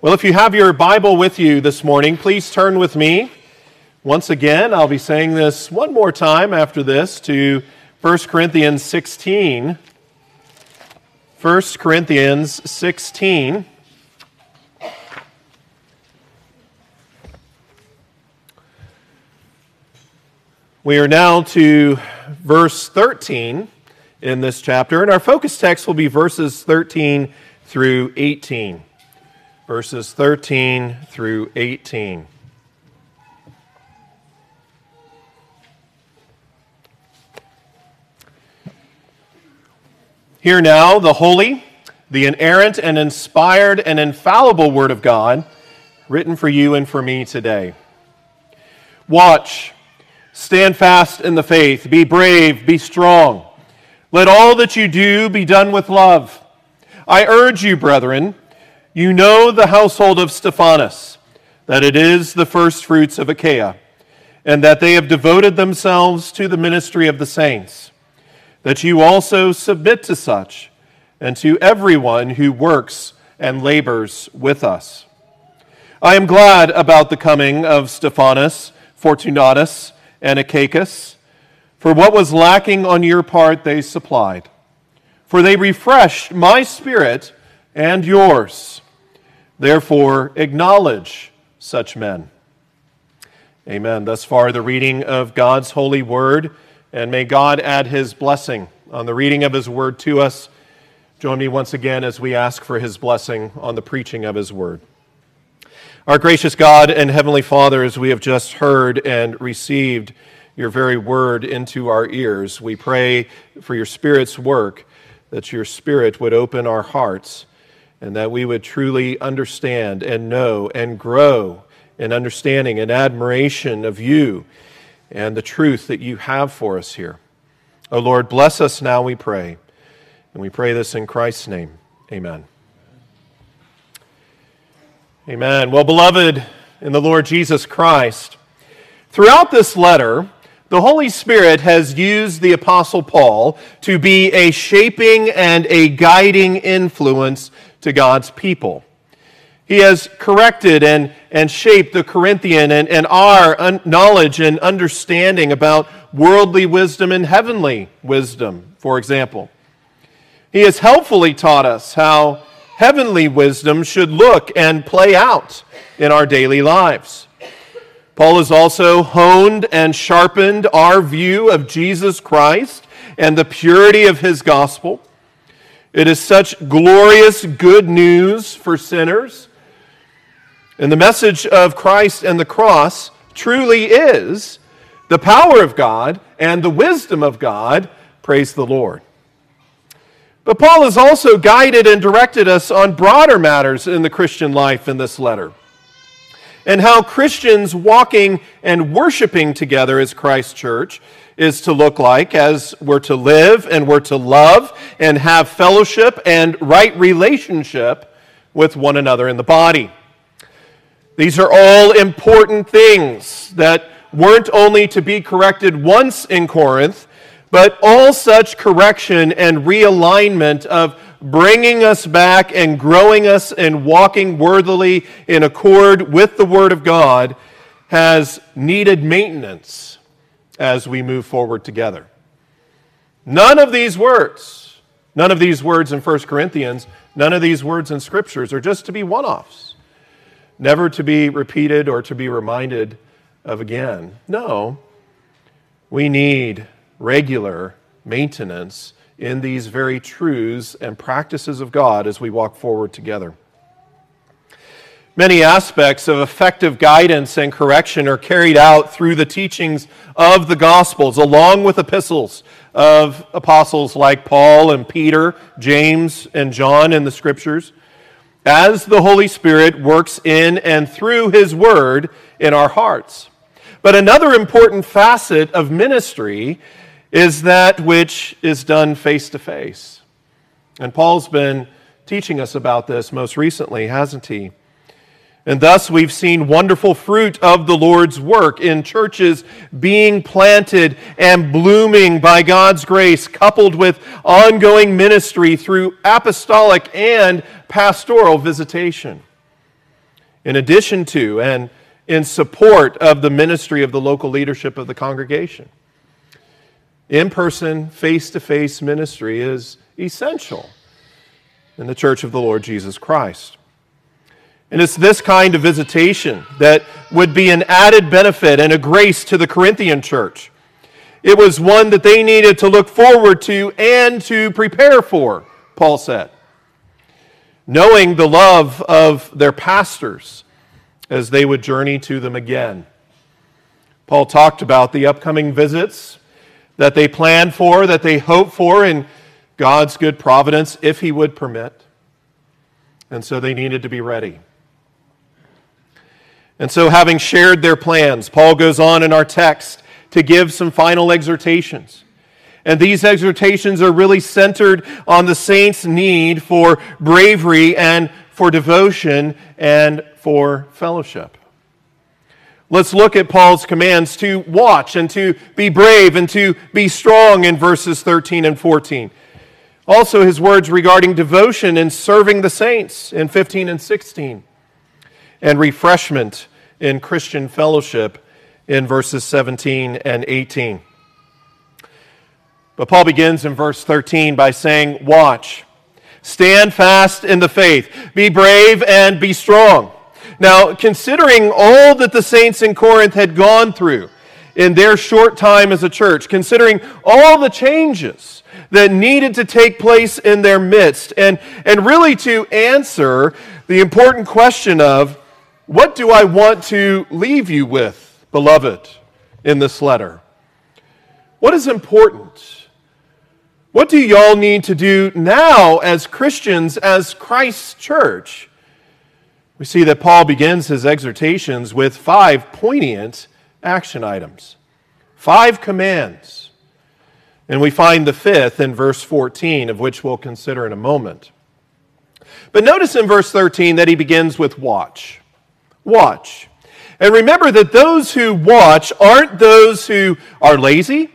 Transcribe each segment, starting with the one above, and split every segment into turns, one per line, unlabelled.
Well, if you have your Bible with you this morning, please turn with me. Once again, I'll be saying this one more time after this to 1 Corinthians 16. 1 Corinthians 16. We are now to verse 13 in this chapter, and our focus text will be verses 13 through 18 verses 13 through 18. Hear now the holy, the inerrant, and inspired and infallible Word of God, written for you and for me today. Watch, stand fast in the faith, be brave, be strong. Let all that you do be done with love. I urge you, brethren, you know the household of Stephanas, that it is the firstfruits of Achaia, and that they have devoted themselves to the ministry of the saints, that you also submit to such, and to everyone who works and labors with us. I am glad about the coming of Stephanas, Fortunatus, and Achaicus, for what was lacking on your part they supplied. For they refreshed my spirit and yours. Therefore, acknowledge such men. Amen. Thus far, the reading of God's holy word, and may God add his blessing on the reading of his word to us. Join me once again as we ask for his blessing on the preaching of his word. Our gracious God and Heavenly Father, as we have just heard and received your very word into our ears, we pray for your Spirit's work, that your Spirit would open our hearts and that we would truly understand and know and grow in understanding and admiration of you and the truth that you have for us here. O oh Lord, bless us now, we pray. And we pray this in Christ's name. Amen. Amen. Well, beloved in the Lord Jesus Christ, throughout this letter, the Holy Spirit has used the Apostle Paul to be a shaping and a guiding influence to God's people. He has corrected and, and shaped the Corinthian and, and our un- knowledge and understanding about worldly wisdom and heavenly wisdom, for example. He has helpfully taught us how heavenly wisdom should look and play out in our daily lives. Paul has also honed and sharpened our view of Jesus Christ and the purity of his gospel. It is such glorious good news for sinners. And the message of Christ and the cross truly is the power of God and the wisdom of God. Praise the Lord. But Paul has also guided and directed us on broader matters in the Christian life in this letter. And how Christians walking and worshiping together as Christ's church is to look like as we're to live and we're to love and have fellowship and right relationship with one another in the body. These are all important things that weren't only to be corrected once in Corinth, but all such correction and realignment of bringing us back and growing us and walking worthily in accord with the Word of God has needed maintenance as we move forward together. None of these words, none of these words in 1 Corinthians, none of these words in scriptures are just to be one offs, never to be repeated or to be reminded of again. No, we need regular maintenance in these very truths and practices of God as we walk forward together. Many aspects of effective guidance and correction are carried out through the teachings of the Gospels, along with epistles of apostles like Paul and Peter, James, and John in the Scriptures, as the Holy Spirit works in and through His Word in our hearts. But another important facet of ministry is that which is done face to face. And Paul's been teaching us about this most recently, hasn't he? And thus we've seen wonderful fruit of the Lord's work in churches being planted and blooming by God's grace, coupled with ongoing ministry through apostolic and pastoral visitation. In addition to and in support of the ministry of the local leadership of the congregation. In person, face to face ministry is essential in the church of the Lord Jesus Christ. And it's this kind of visitation that would be an added benefit and a grace to the Corinthian church. It was one that they needed to look forward to and to prepare for, Paul said. Knowing the love of their pastors as they would journey to them again. Paul talked about the upcoming visits that they planned for, that they hoped for in God's good providence, if He would permit. And so they needed to be ready. And so, having shared their plans, Paul goes on in our text to give some final exhortations. And these exhortations are really centered on the saints' need for bravery and for devotion and for fellowship. Let's look at Paul's commands to watch and to be brave and to be strong in verses 13 and 14. Also, his words regarding devotion and serving the saints in 15 and 16, and refreshment in Christian fellowship in verses 17 and 18. But Paul begins in verse 13 by saying, Watch, stand fast in the faith, be brave and be strong. Now, considering all that the saints in Corinth had gone through in their short time as a church, considering all the changes that needed to take place in their midst, and, and really to answer the important question of what do I want to leave you with, beloved, in this letter? What is important? What do y'all need to do now as Christians, as Christ's church? We see that Paul begins his exhortations with five poignant action items, five commands. And we find the fifth in verse 14, of which we'll consider in a moment. But notice in verse 13 that he begins with watch watch. And remember that those who watch aren't those who are lazy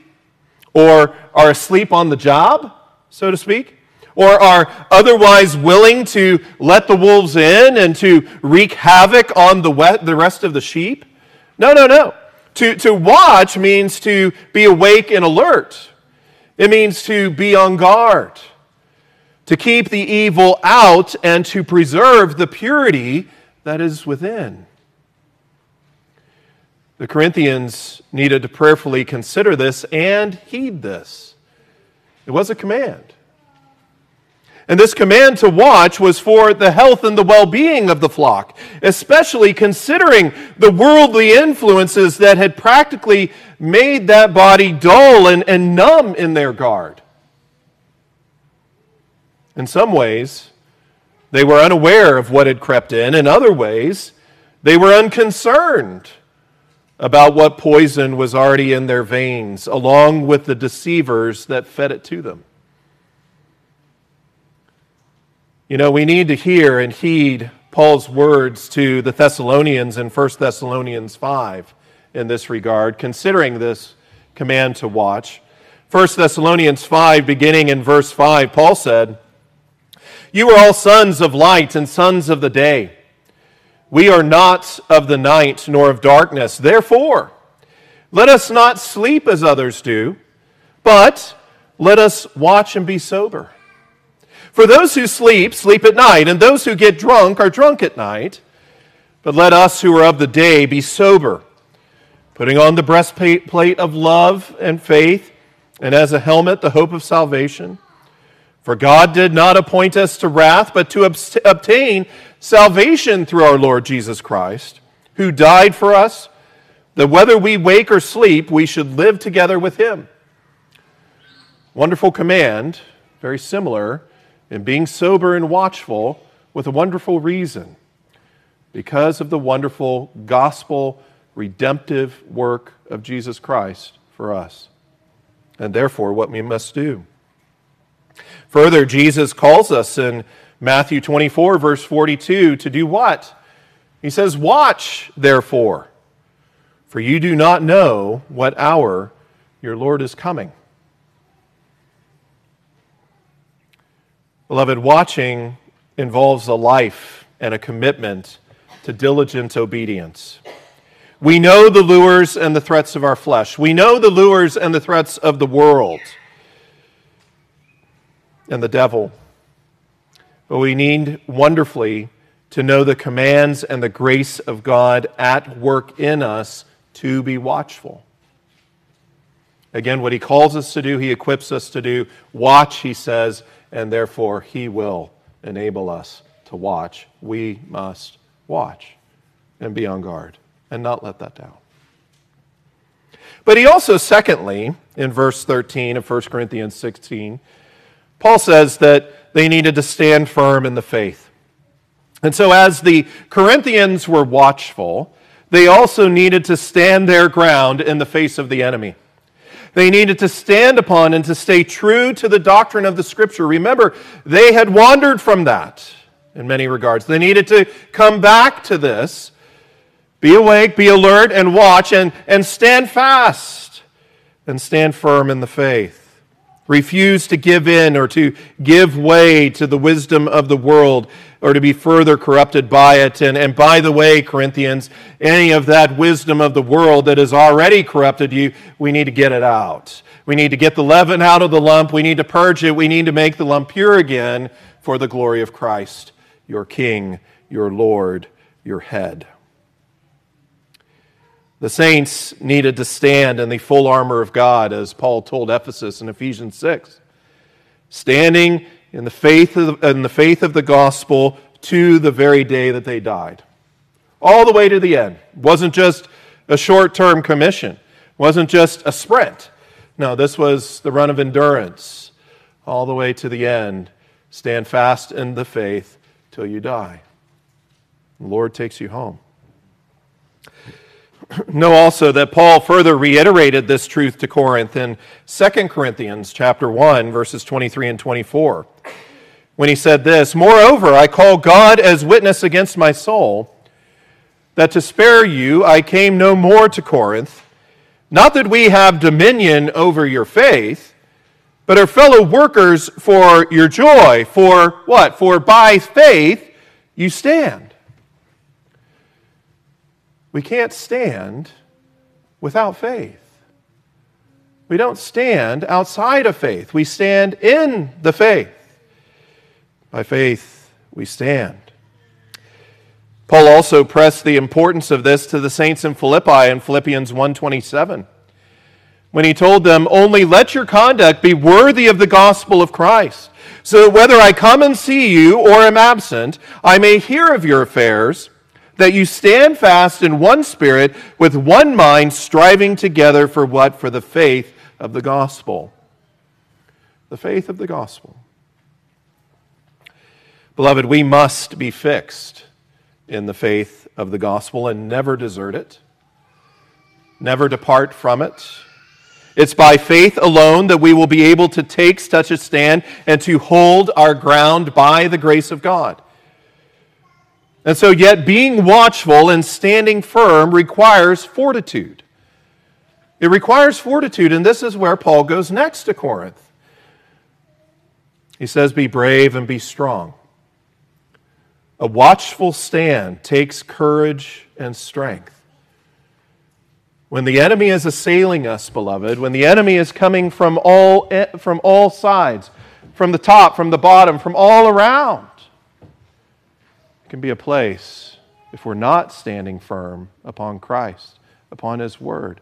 or are asleep on the job, so to speak, or are otherwise willing to let the wolves in and to wreak havoc on the, the rest of the sheep. No, no, no. To, to watch means to be awake and alert, it means to be on guard, to keep the evil out, and to preserve the purity that is within. The Corinthians needed to prayerfully consider this and heed this. It was a command. And this command to watch was for the health and the well being of the flock, especially considering the worldly influences that had practically made that body dull and, and numb in their guard. In some ways, they were unaware of what had crept in. In other ways, they were unconcerned about what poison was already in their veins, along with the deceivers that fed it to them. You know, we need to hear and heed Paul's words to the Thessalonians in 1 Thessalonians 5 in this regard, considering this command to watch. 1 Thessalonians 5, beginning in verse 5, Paul said, you are all sons of light and sons of the day. We are not of the night nor of darkness. Therefore, let us not sleep as others do, but let us watch and be sober. For those who sleep, sleep at night, and those who get drunk are drunk at night. But let us who are of the day be sober, putting on the breastplate of love and faith, and as a helmet, the hope of salvation. For God did not appoint us to wrath, but to obtain salvation through our Lord Jesus Christ, who died for us, that whether we wake or sleep, we should live together with him. Wonderful command, very similar in being sober and watchful with a wonderful reason because of the wonderful gospel redemptive work of Jesus Christ for us, and therefore what we must do. Further, Jesus calls us in Matthew 24, verse 42, to do what? He says, Watch, therefore, for you do not know what hour your Lord is coming. Beloved, watching involves a life and a commitment to diligent obedience. We know the lures and the threats of our flesh. We know the lures and the threats of the world and the devil. But we need wonderfully to know the commands and the grace of God at work in us to be watchful. Again, what he calls us to do, he equips us to do. Watch, he says, and therefore he will enable us to watch. We must watch and be on guard and not let that down. But he also, secondly, in verse 13 of 1 Corinthians 16, Paul says that they needed to stand firm in the faith. And so, as the Corinthians were watchful, they also needed to stand their ground in the face of the enemy. They needed to stand upon and to stay true to the doctrine of the Scripture. Remember, they had wandered from that in many regards. They needed to come back to this be awake, be alert, and watch, and, and stand fast and stand firm in the faith. Refuse to give in or to give way to the wisdom of the world or to be further corrupted by it. And, and by the way, Corinthians, any of that wisdom of the world that has already corrupted you, we need to get it out. We need to get the leaven out of the lump. We need to purge it. We need to make the lump pure again for the glory of Christ, your King, your Lord, your head. The saints needed to stand in the full armor of God, as Paul told Ephesus in Ephesians 6. Standing in the faith of, in the, faith of the gospel to the very day that they died. All the way to the end. It wasn't just a short term commission, it wasn't just a sprint. No, this was the run of endurance all the way to the end. Stand fast in the faith till you die. The Lord takes you home. know also that Paul further reiterated this truth to Corinth in 2 Corinthians chapter 1 verses 23 and 24 when he said this, "Moreover, I call God as witness against my soul that to spare you I came no more to Corinth, not that we have dominion over your faith, but are fellow workers for your joy, for what? For by faith you stand." We can't stand without faith. We don't stand outside of faith. We stand in the faith. By faith, we stand. Paul also pressed the importance of this to the saints in Philippi in Philippians 1:27. When he told them, "Only let your conduct be worthy of the gospel of Christ, so that whether I come and see you or am absent, I may hear of your affairs." That you stand fast in one spirit, with one mind, striving together for what? For the faith of the gospel. The faith of the gospel. Beloved, we must be fixed in the faith of the gospel and never desert it, never depart from it. It's by faith alone that we will be able to take such a stand and to hold our ground by the grace of God. And so, yet being watchful and standing firm requires fortitude. It requires fortitude, and this is where Paul goes next to Corinth. He says, Be brave and be strong. A watchful stand takes courage and strength. When the enemy is assailing us, beloved, when the enemy is coming from all, eh, from all sides, from the top, from the bottom, from all around, can be a place if we're not standing firm upon Christ, upon His Word,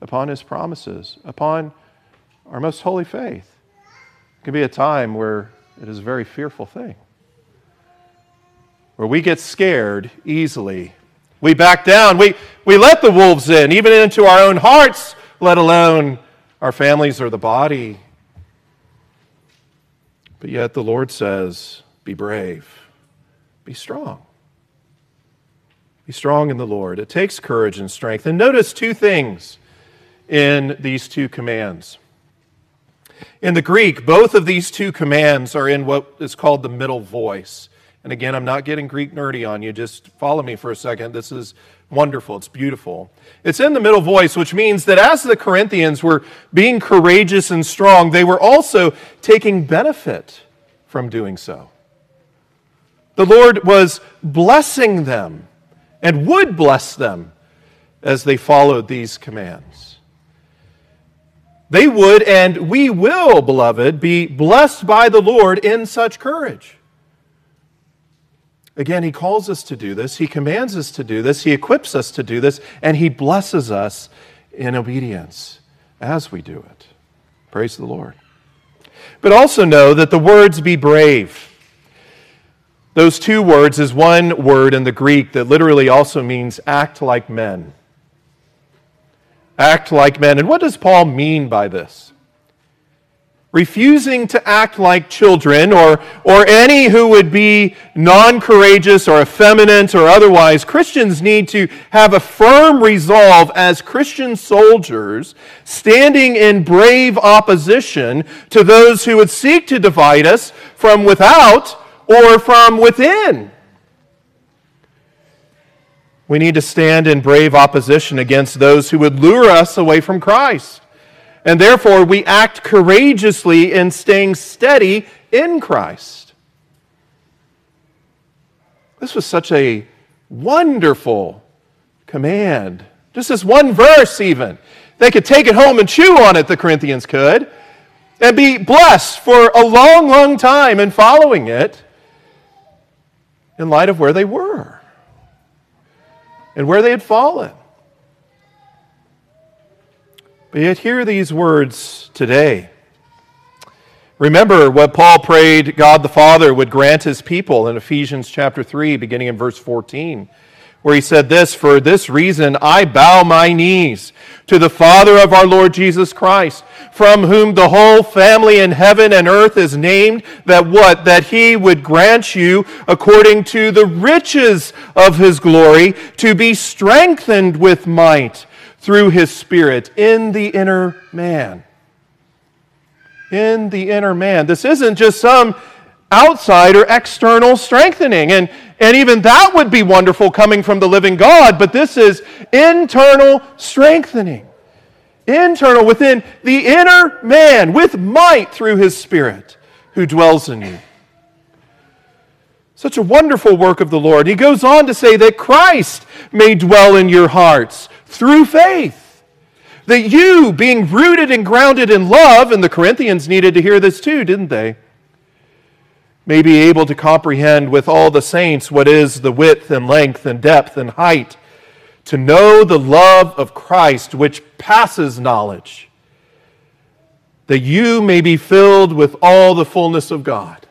upon His promises, upon our most holy faith. It can be a time where it is a very fearful thing, where we get scared easily. We back down. We, we let the wolves in, even into our own hearts, let alone our families or the body. But yet the Lord says, Be brave be strong. Be strong in the Lord. It takes courage and strength. And notice two things in these two commands. In the Greek, both of these two commands are in what is called the middle voice. And again, I'm not getting Greek nerdy on you. Just follow me for a second. This is wonderful. It's beautiful. It's in the middle voice, which means that as the Corinthians were being courageous and strong, they were also taking benefit from doing so. The Lord was blessing them and would bless them as they followed these commands. They would, and we will, beloved, be blessed by the Lord in such courage. Again, He calls us to do this, He commands us to do this, He equips us to do this, and He blesses us in obedience as we do it. Praise the Lord. But also know that the words be brave. Those two words is one word in the Greek that literally also means act like men. Act like men. And what does Paul mean by this? refusing to act like children, or, or any who would be non courageous or effeminate or otherwise, Christians need to have a firm resolve as Christian soldiers, standing in brave opposition to those who would seek to divide us from without or from within. We need to stand in brave opposition against those who would lure us away from Christ. And therefore, we act courageously in staying steady in Christ. This was such a wonderful command. Just this one verse, even. They could take it home and chew on it, the Corinthians could, and be blessed for a long, long time in following it in light of where they were and where they had fallen. But yet, hear these words today. Remember what Paul prayed God the Father would grant his people in Ephesians chapter 3, beginning in verse 14, where he said this For this reason I bow my knees to the Father of our Lord Jesus Christ, from whom the whole family in heaven and earth is named, that what? That he would grant you, according to the riches of his glory, to be strengthened with might through his Spirit in the inner man. In the inner man. This isn't just some outside or external strengthening. And, and even that would be wonderful coming from the living God, but this is internal strengthening. Internal within the inner man with might through his Spirit who dwells in you. Such a wonderful work of the Lord. He goes on to say that Christ may dwell in your hearts through faith. That you, being rooted and grounded in love, and the Corinthians needed to hear this too, didn't they? May be able to comprehend with all the saints what is the width and length and depth and height, to know the love of Christ which passes knowledge, that you may be filled with all the fullness of God.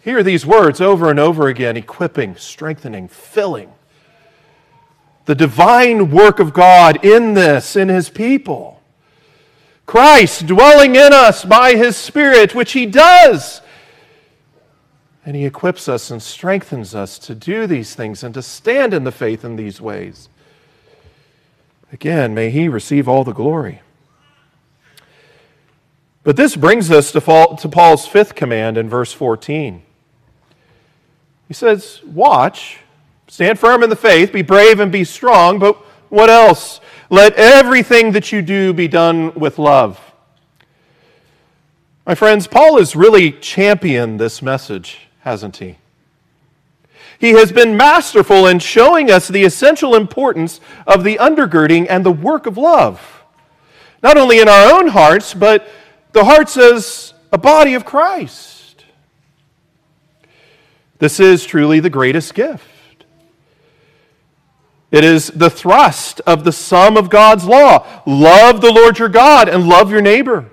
Hear these words over and over again equipping, strengthening, filling the divine work of God in this, in his people. Christ dwelling in us by his Spirit, which he does. And he equips us and strengthens us to do these things and to stand in the faith in these ways. Again, may he receive all the glory. But this brings us to, Paul's fifth command in verse 14. He says, Watch Stand firm in the faith, be brave and be strong, but what else? Let everything that you do be done with love. My friends, Paul has really championed this message, hasn't he? He has been masterful in showing us the essential importance of the undergirding and the work of love, not only in our own hearts, but the hearts as a body of Christ. This is truly the greatest gift. It is the thrust of the sum of God's law love the Lord your God and love your neighbor.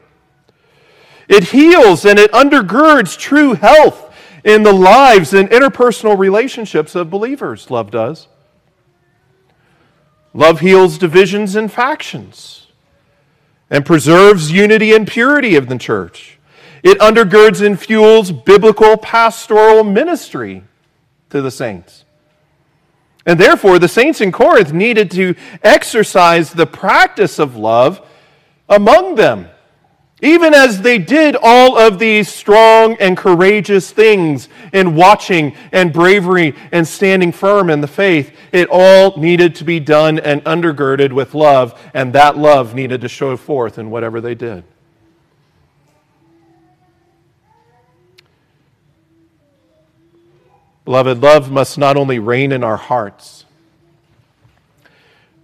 It heals and it undergirds true health in the lives and interpersonal relationships of believers. Love does. Love heals divisions and factions and preserves unity and purity of the church. It undergirds and fuels biblical pastoral ministry to the saints. And therefore, the saints in Corinth needed to exercise the practice of love among them. Even as they did all of these strong and courageous things in watching and bravery and standing firm in the faith, it all needed to be done and undergirded with love, and that love needed to show forth in whatever they did. Beloved, love must not only reign in our hearts,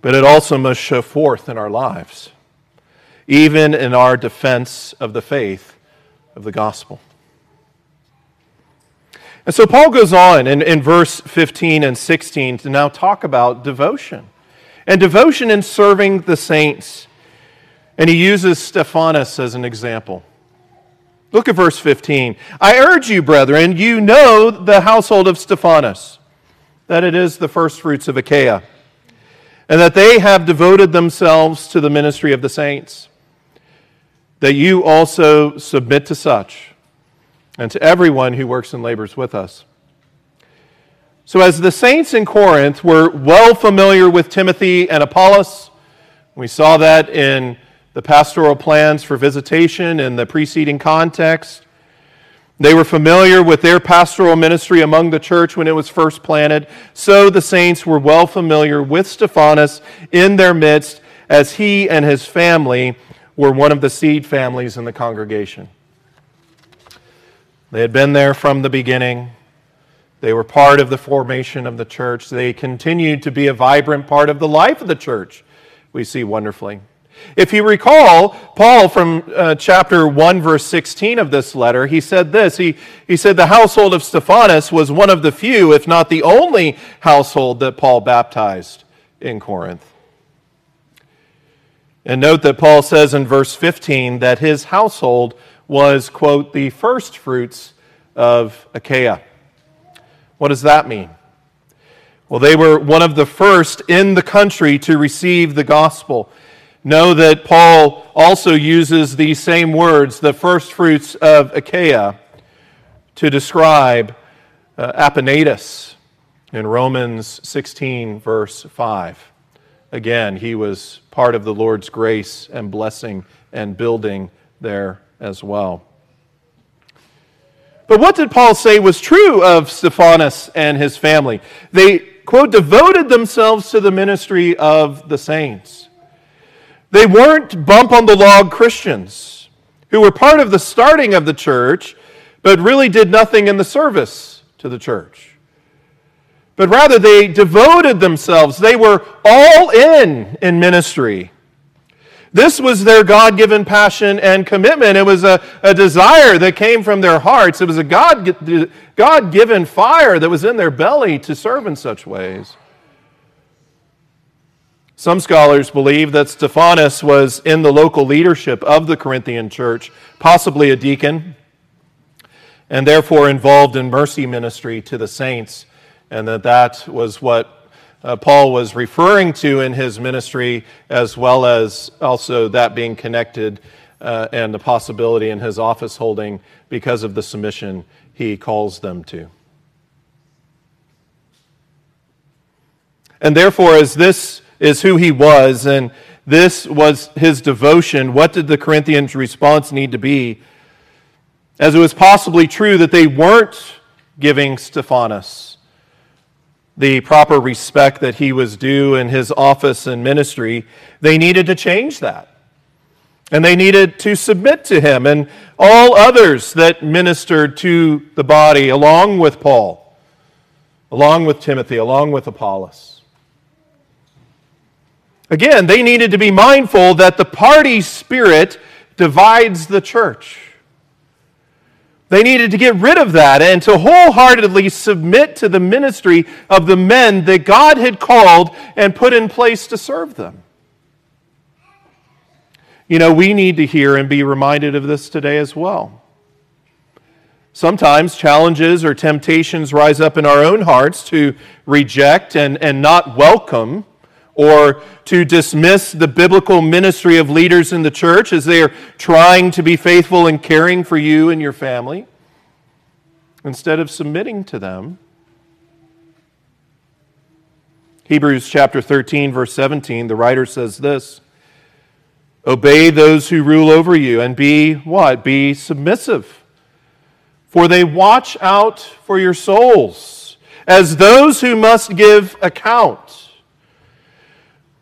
but it also must show forth in our lives even in our defense of the faith of the gospel. And so Paul goes on in, in verse 15 and 16 to now talk about devotion and devotion in serving the saints. And he uses Stephanas as an example. Look at verse 15. I urge you, brethren, you know the household of Stephanas, that it is the firstfruits of Achaia, and that they have devoted themselves to the ministry of the saints that you also submit to such and to everyone who works and labors with us. So, as the saints in Corinth were well familiar with Timothy and Apollos, we saw that in the pastoral plans for visitation in the preceding context. They were familiar with their pastoral ministry among the church when it was first planted. So the saints were well familiar with Stephanas in their midst as he and his family were one of the seed families in the congregation. They had been there from the beginning. They were part of the formation of the church. They continued to be a vibrant part of the life of the church, we see wonderfully. If you recall, Paul from uh, chapter 1, verse 16 of this letter, he said this. He, he said, The household of Stephanas was one of the few, if not the only household that Paul baptized in Corinth. And note that Paul says in verse 15 that his household was, quote, the first fruits of Achaia. What does that mean? Well, they were one of the first in the country to receive the gospel. Know that Paul also uses these same words, the first fruits of Achaia, to describe uh, in Romans 16, verse 5. Again, he was part of the Lord's grace and blessing and building there as well. But what did Paul say was true of Stephanas and his family? They, quote, devoted themselves to the ministry of the saints. They weren't bump on the log Christians who were part of the starting of the church, but really did nothing in the service to the church but rather they devoted themselves. They were all in in ministry. This was their God given passion and commitment. It was a, a desire that came from their hearts. It was a God given fire that was in their belly to serve in such ways. Some scholars believe that Stephanas was in the local leadership of the Corinthian church, possibly a deacon, and therefore involved in mercy ministry to the saints and that that was what uh, Paul was referring to in his ministry, as well as also that being connected uh, and the possibility in his office holding because of the submission he calls them to. And therefore, as this is who he was, and this was his devotion, what did the Corinthians' response need to be? As it was possibly true that they weren't giving Stephanas the proper respect that he was due in his office and ministry, they needed to change that. And they needed to submit to him and all others that ministered to the body along with Paul, along with Timothy, along with Apollos. Again, they needed to be mindful that the party spirit divides the church. They needed to get rid of that and to wholeheartedly submit to the ministry of the men that God had called and put in place to serve them. You know, we need to hear and be reminded of this today as well. Sometimes challenges or temptations rise up in our own hearts to reject and, and not welcome or to dismiss the biblical ministry of leaders in the church as they are trying to be faithful and caring for you and your family instead of submitting to them. Hebrews chapter 13, verse 17, the writer says this Obey those who rule over you and be what? Be submissive. For they watch out for your souls as those who must give account.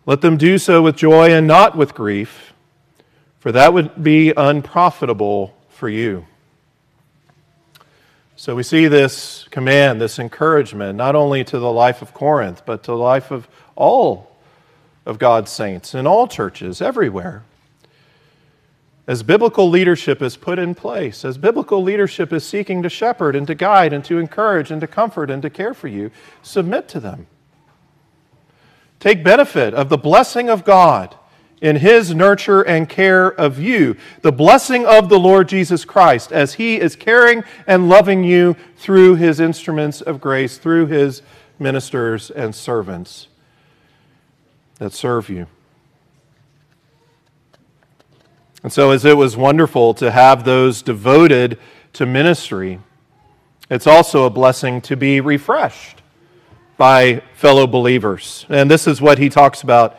Let them do so with joy and not with grief, for that would be unprofitable for you. So we see this command, this encouragement, not only to the life of Corinth, but to the life of all of God's saints in all churches, everywhere. As biblical leadership is put in place, as biblical leadership is seeking to shepherd and to guide and to encourage and to comfort and to care for you, submit to them. Take benefit of the blessing of God in his nurture and care of you, the blessing of the Lord Jesus Christ as he is caring and loving you through his instruments of grace, through his ministers and servants that serve you. And so, as it was wonderful to have those devoted to ministry, it's also a blessing to be refreshed by fellow believers. And this is what he talks about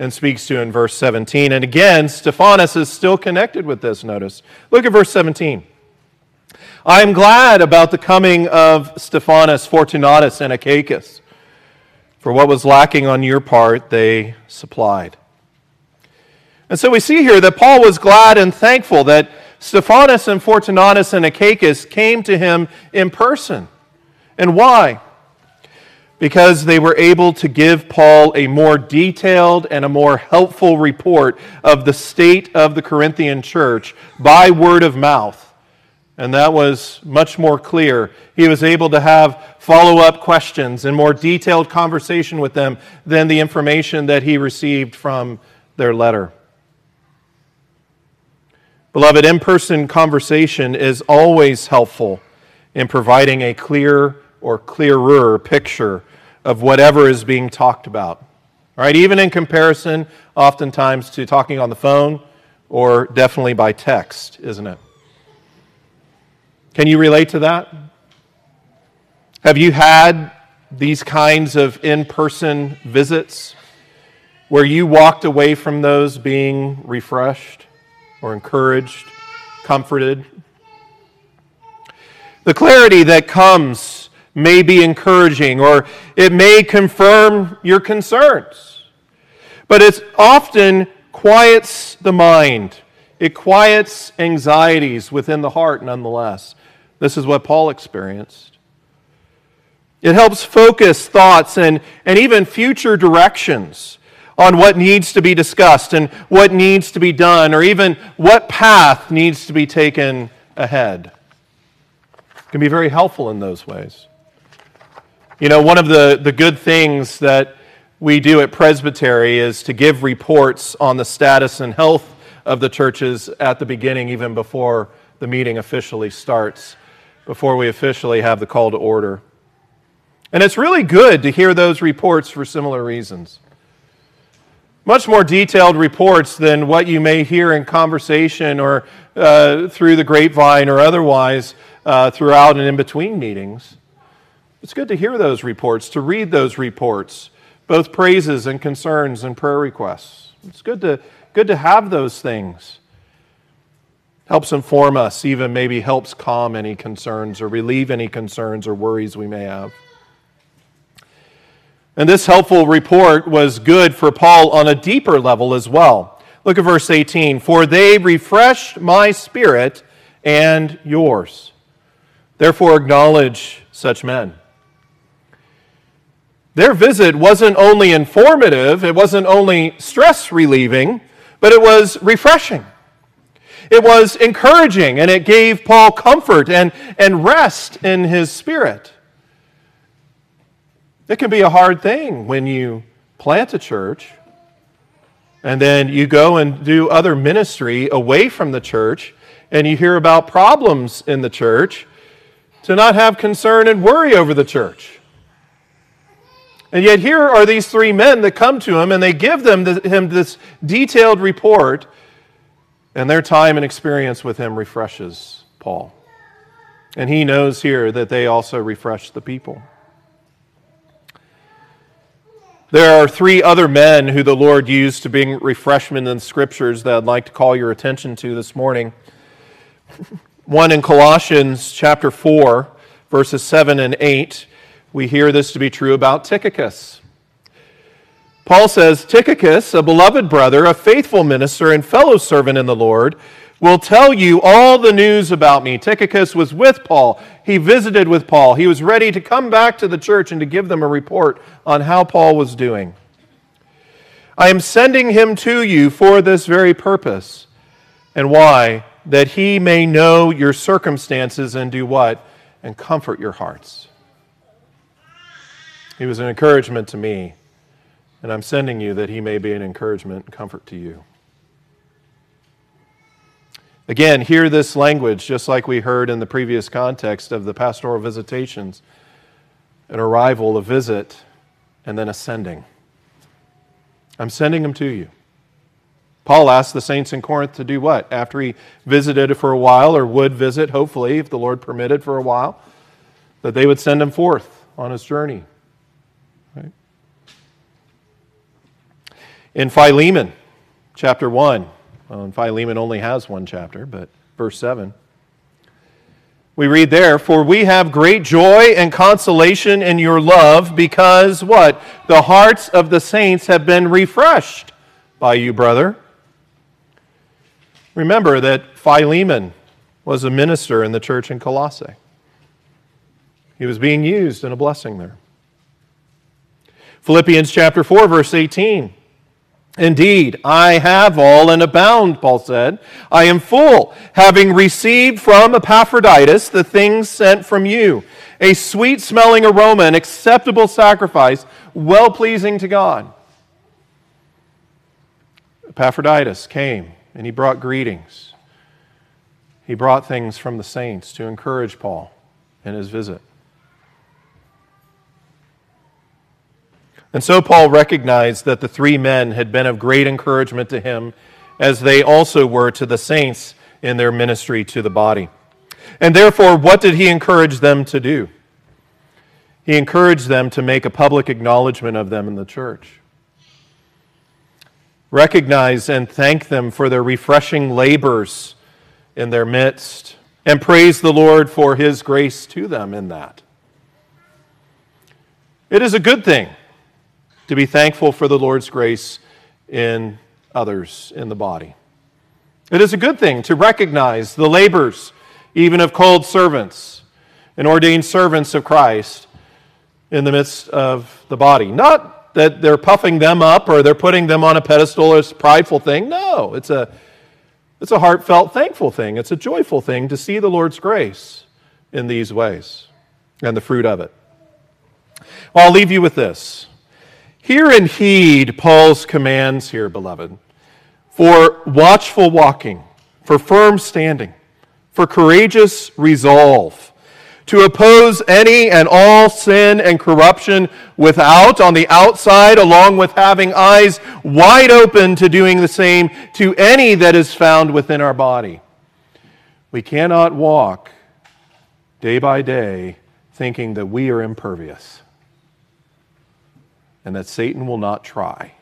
and speaks to in verse 17. And again, Stephanas is still connected with this, notice. Look at verse 17. I am glad about the coming of Stephanas, Fortunatus, and Achaicus, for what was lacking on your part, they supplied. And so we see here that Paul was glad and thankful that Stephanas and Fortunatus and Achaicus came to him in person. And why? Because they were able to give Paul a more detailed and a more helpful report of the state of the Corinthian church by word of mouth. And that was much more clear. He was able to have follow up questions and more detailed conversation with them than the information that he received from their letter. Beloved, in person conversation is always helpful in providing a clear or clearer picture of whatever is being talked about. All right, even in comparison, oftentimes, to talking on the phone or definitely by text, isn't it? Can you relate to that? Have you had these kinds of in person visits where you walked away from those being refreshed? or encouraged, comforted. The clarity that comes may be encouraging or it may confirm your concerns, but it often quiets the mind. It quiets anxieties within the heart, nonetheless. This is what Paul experienced. It helps focus thoughts and, and even future directions on what needs to be discussed and what needs to be done, or even what path needs to be taken ahead. It can be very helpful in those ways. You know, one of the, the good things that we do at Presbytery is to give reports on the status and health of the churches at the beginning, even before the meeting officially starts, before we officially have the call to order. And it's really good to hear those reports for similar reasons much more detailed reports than what you may hear in conversation or uh, through the grapevine or otherwise uh, throughout and in between meetings. It's good to hear those reports, to read those reports, both praises and concerns and prayer requests. It's good to, good to have those things. Helps inform us, even maybe helps calm any concerns or relieve any concerns or worries we may have. And this helpful report was good for Paul on a deeper level as well. Look at verse 18. For they refreshed my spirit and yours. Therefore, acknowledge such men. Their visit wasn't only informative, it wasn't only stress relieving, but it was refreshing. It was encouraging, and it gave Paul comfort and, and rest in his spirit. It can be a hard thing when you plant a church and then you go and do other ministry away from the church and you hear about problems in the church to not have concern and worry over the church. And yet, here are these three men that come to him and they give them him this detailed report, and their time and experience with him refreshes Paul. And he knows here that they also refresh the people. There are three other men who the Lord used to bring refreshment in the scriptures that I'd like to call your attention to this morning. One in Colossians chapter 4, verses 7 and 8, we hear this to be true about Tychicus. Paul says, Tychicus, a beloved brother, a faithful minister, and fellow servant in the Lord, will tell you all the news about me. Tychicus was with Paul. He visited with Paul. He was ready to come back to the church and to give them a report on how Paul was doing. I am sending him to you for this very purpose. And why? That he may know your circumstances and do what? And comfort your hearts. He was an encouragement to me, and I'm sending you that he may be an encouragement and comfort to you. Again, hear this language, just like we heard in the previous context of the pastoral visitations an arrival, a visit, and then ascending. I'm sending them to you. Paul asked the saints in Corinth to do what? After he visited for a while, or would visit, hopefully, if the Lord permitted for a while, that they would send him forth on his journey. In Philemon, chapter 1, well, and Philemon only has one chapter, but verse 7. We read there, For we have great joy and consolation in your love, because what? The hearts of the saints have been refreshed by you, brother. Remember that Philemon was a minister in the church in Colossae. He was being used in a blessing there. Philippians chapter 4, verse 18. Indeed, I have all and abound, Paul said. I am full, having received from Epaphroditus the things sent from you, a sweet smelling aroma, an acceptable sacrifice, well pleasing to God. Epaphroditus came and he brought greetings. He brought things from the saints to encourage Paul in his visit. And so Paul recognized that the three men had been of great encouragement to him, as they also were to the saints in their ministry to the body. And therefore, what did he encourage them to do? He encouraged them to make a public acknowledgement of them in the church. Recognize and thank them for their refreshing labors in their midst, and praise the Lord for his grace to them in that. It is a good thing to be thankful for the Lord's grace in others in the body. It is a good thing to recognize the labors, even of called servants and ordained servants of Christ, in the midst of the body. Not that they're puffing them up or they're putting them on a pedestal as a prideful thing. No, it's a, it's a heartfelt, thankful thing. It's a joyful thing to see the Lord's grace in these ways and the fruit of it. Well, I'll leave you with this. Hear and heed Paul's commands here, beloved, for watchful walking, for firm standing, for courageous resolve, to oppose any and all sin and corruption without, on the outside, along with having eyes wide open to doing the same to any that is found within our body. We cannot walk day by day thinking that we are impervious and that Satan will not try,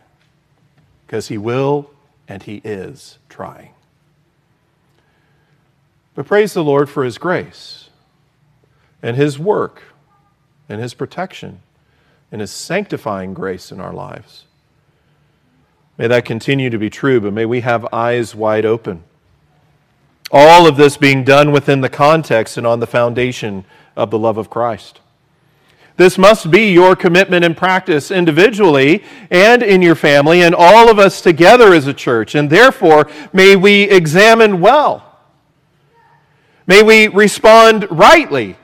because he will and he is trying. But praise the Lord for his grace and his work and his protection and his sanctifying grace in our lives. May that continue to be true, but may we have eyes wide open. All of this being done within the context and on the foundation of the love of Christ. This must be your commitment and practice individually and in your family and all of us together as a church. And therefore, may we examine well. May we respond rightly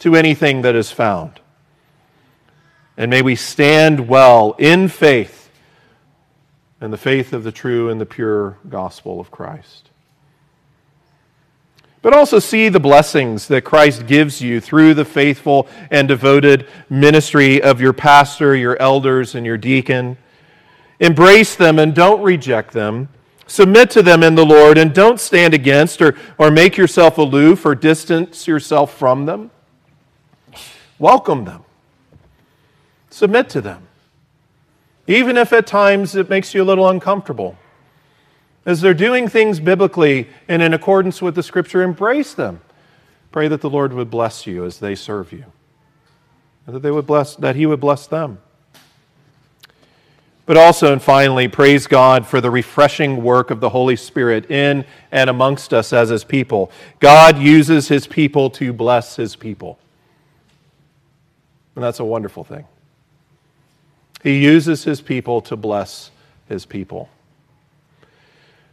to anything that is found. And may we stand well in faith and the faith of the true and the pure gospel of Christ but also see the blessings that Christ gives you through the faithful and devoted ministry of your pastor, your elders, and your deacon. Embrace them and don't reject them. Submit to them in the Lord and don't stand against or, or make yourself aloof or distance yourself from them. Welcome them. Submit to them. even if at times it makes you a little uncomfortable. As they're doing things biblically and in accordance with the scripture, embrace them. Pray that the Lord would bless you as they serve you, and that, they would bless, that He would bless them. But also, and finally, praise God for the refreshing work of the Holy Spirit in and amongst us as His people. God uses His people to bless His people. And that's a wonderful thing. He uses His people to bless His people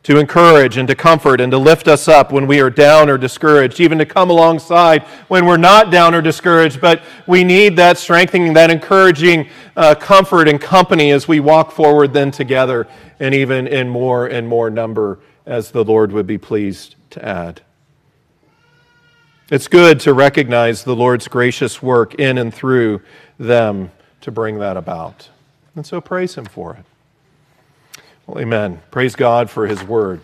to encourage and to comfort and to lift us up when we are down or discouraged, even to come alongside when we're not down or discouraged. But we need that strengthening, that encouraging uh, comfort and company as we walk forward then together and even in more and more number as the Lord would be pleased to add. It's good to recognize the Lord's gracious work in and through them to bring that about. And so praise Him for it. Amen. Praise God for his word.